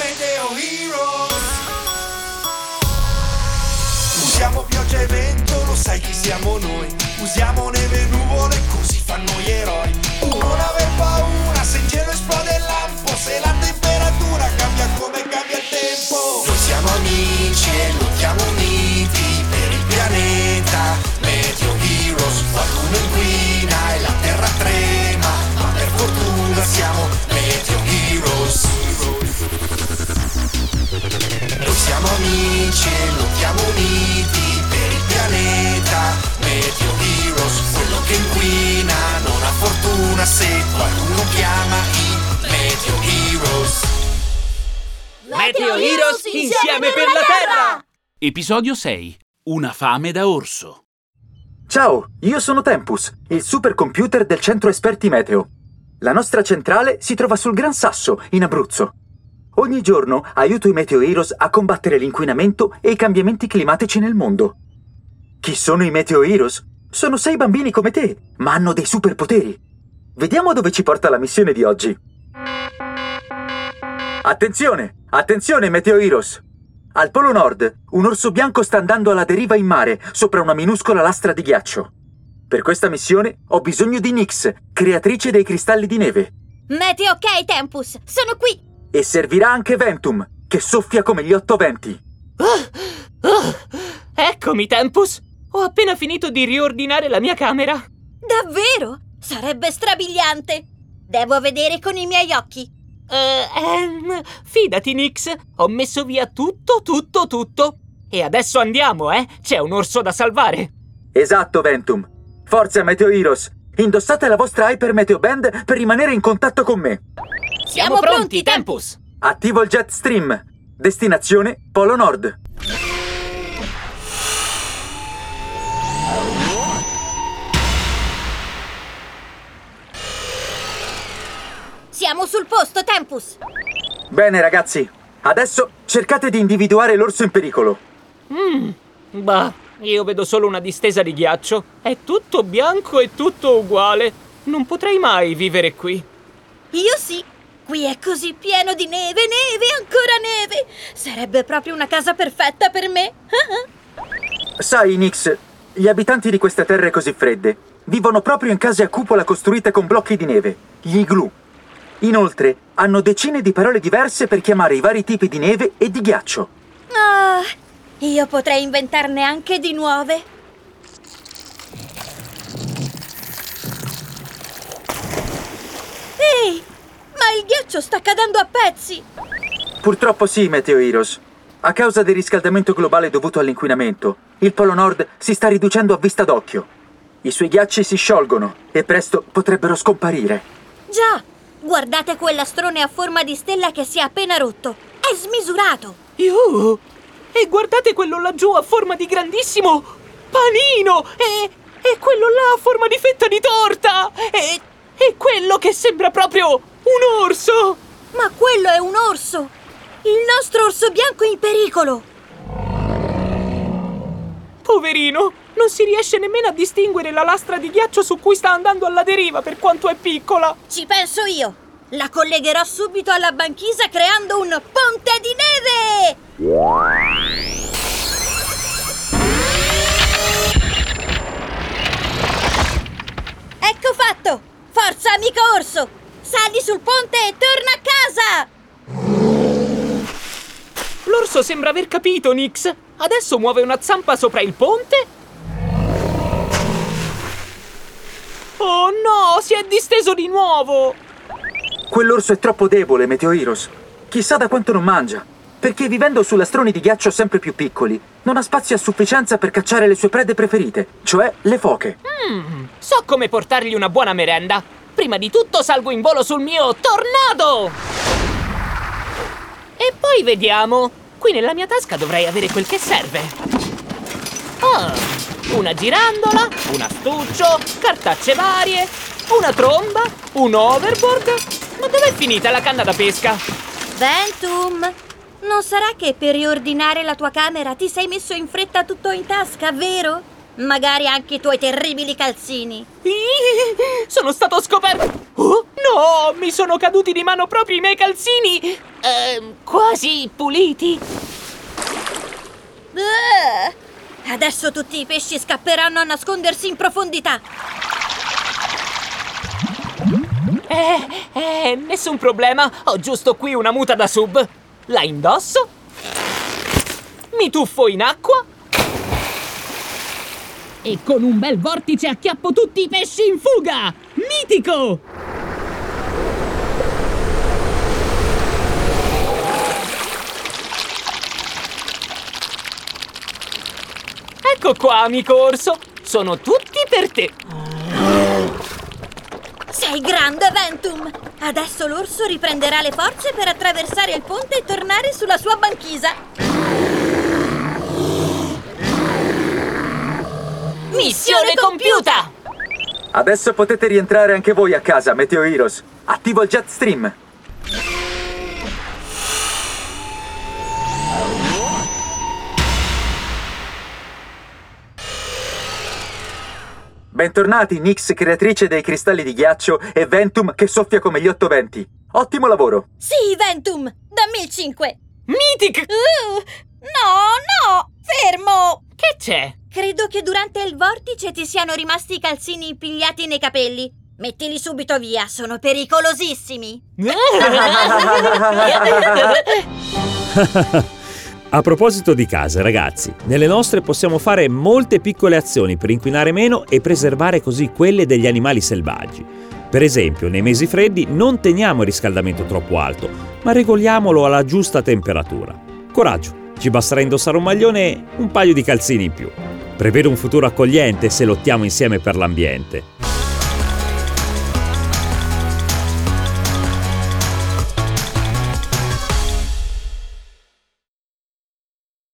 Meteo Heroes. Usiamo pioggia e vento, lo sai chi siamo noi. Usiamo neve e nuvole, così fanno gli eroi. Non aver paura se in cielo esplode fortuna se qualcuno chiama i Meteo Heroes Meteo Heroes insieme per la Terra! Episodio 6. Una fame da orso. Ciao, io sono Tempus, il supercomputer del centro esperti meteo. La nostra centrale si trova sul Gran Sasso, in Abruzzo. Ogni giorno aiuto i Meteo Heroes a combattere l'inquinamento e i cambiamenti climatici nel mondo. Chi sono i Meteo Heroes? Sono sei bambini come te, ma hanno dei superpoteri. Vediamo dove ci porta la missione di oggi. Attenzione! Attenzione, Meteo Heroes! Al Polo Nord, un orso bianco sta andando alla deriva in mare, sopra una minuscola lastra di ghiaccio. Per questa missione ho bisogno di Nyx, creatrice dei cristalli di neve. Meteo ok, Tempus, sono qui. E servirà anche Ventum, che soffia come gli otto venti. Eccomi, Tempus! Ho appena finito di riordinare la mia camera. Davvero? Sarebbe strabiliante. Devo vedere con i miei occhi. Eh, ehm, fidati, Nix. Ho messo via tutto, tutto, tutto. E adesso andiamo, eh? C'è un orso da salvare. Esatto, Ventum. Forza, Meteo Heroes! Indossate la vostra Hyper Meteo Band per rimanere in contatto con me. Siamo pronti, Tempus! Attivo il Jet Stream. Destinazione Polo Nord. Siamo sul posto, Tempus. Bene, ragazzi. Adesso cercate di individuare l'orso in pericolo. Bah, io vedo solo una distesa di ghiaccio. È tutto bianco e tutto uguale. Non potrei mai vivere qui. Io sì. Qui è così pieno di neve, neve, ancora neve. Sarebbe proprio una casa perfetta per me. Sai, Nix, gli abitanti di queste terre così fredde vivono proprio in case a cupola costruite con blocchi di neve, gli igloo. Inoltre, hanno decine di parole diverse per chiamare i vari tipi di neve e di ghiaccio. Ah, io potrei inventarne anche di nuove. Ehi, ma il ghiaccio sta cadendo a pezzi. Purtroppo sì, Meteo Heroes. A causa del riscaldamento globale dovuto all'inquinamento, il Polo Nord si sta riducendo a vista d'occhio. I suoi ghiacci si sciolgono e presto potrebbero scomparire. Già, guardate quell'astrone a forma di stella che si è appena rotto. È smisurato. Iuh! E guardate quello laggiù a forma di grandissimo panino! E, e quello là a forma di fetta di torta! E, e quello che sembra proprio un orso! Ma quello è un orso. Il nostro orso bianco è in pericolo. Poverino, non si riesce nemmeno a distinguere la lastra di ghiaccio su cui sta andando alla deriva per quanto è piccola. Ci penso io. La collegherò subito alla banchisa creando un ponte di neve. Ecco fatto! Forza, amico orso! Sali sul ponte e torna a casa! L'orso sembra aver capito, Nix. Adesso muove una zampa sopra il ponte. Oh no, si è disteso di nuovo! Quell'orso è troppo debole, Meteo Heroes. Chissà da quanto non mangia. Perché vivendo su lastroni di ghiaccio sempre più piccoli, non ha spazio a sufficienza per cacciare le sue prede preferite, cioè le foche. So come portargli una buona merenda. Prima di tutto salgo in volo sul mio tornado! E poi vediamo. Qui nella mia tasca dovrei avere quel che serve. Ah, una girandola, un astuccio, cartacce varie, una tromba, un overboard. Ma dov'è finita la canna da pesca? Ventum, non sarà che per riordinare la tua camera ti sei messo in fretta tutto in tasca, vero? Magari anche i tuoi terribili calzini. Sono stato scoperto! Oh, no! Mi sono caduti di mano proprio i miei calzini! Ehm, quasi puliti! Uh, adesso tutti i pesci scapperanno a nascondersi in profondità. Eh, eh, nessun problema! Ho giusto qui una muta da sub! La indosso? Mi tuffo in acqua? E con un bel vortice acchiappo tutti i pesci in fuga! Mitico! Ecco qua, amico orso! Sono tutti per te! Sei grande, Ventum! Adesso l'orso riprenderà le forze per attraversare il ponte e tornare sulla sua banchisa. Missione compiuta! Adesso potete rientrare anche voi a casa, Meteo Heroes. Attivo il jet Bentornati, Nix, creatrice dei cristalli di ghiaccio, e Ventum che soffia come gli otto venti. Ottimo lavoro! Sì, Ventum! Dammi il 5! Mythic! Uh, no, no! Fermo! Che c'è? Credo che durante il vortice ti siano rimasti i calzini impigliati nei capelli. Mettili subito via, sono pericolosissimi. A proposito di case, ragazzi, nelle nostre possiamo fare molte piccole azioni per inquinare meno e preservare così quelle degli animali selvaggi. Per esempio, nei mesi freddi non teniamo il riscaldamento troppo alto, ma regoliamolo alla giusta temperatura. Coraggio, ci basterà indossare un maglione e un paio di calzini in più. Prevede un futuro accogliente se lottiamo insieme per l'ambiente.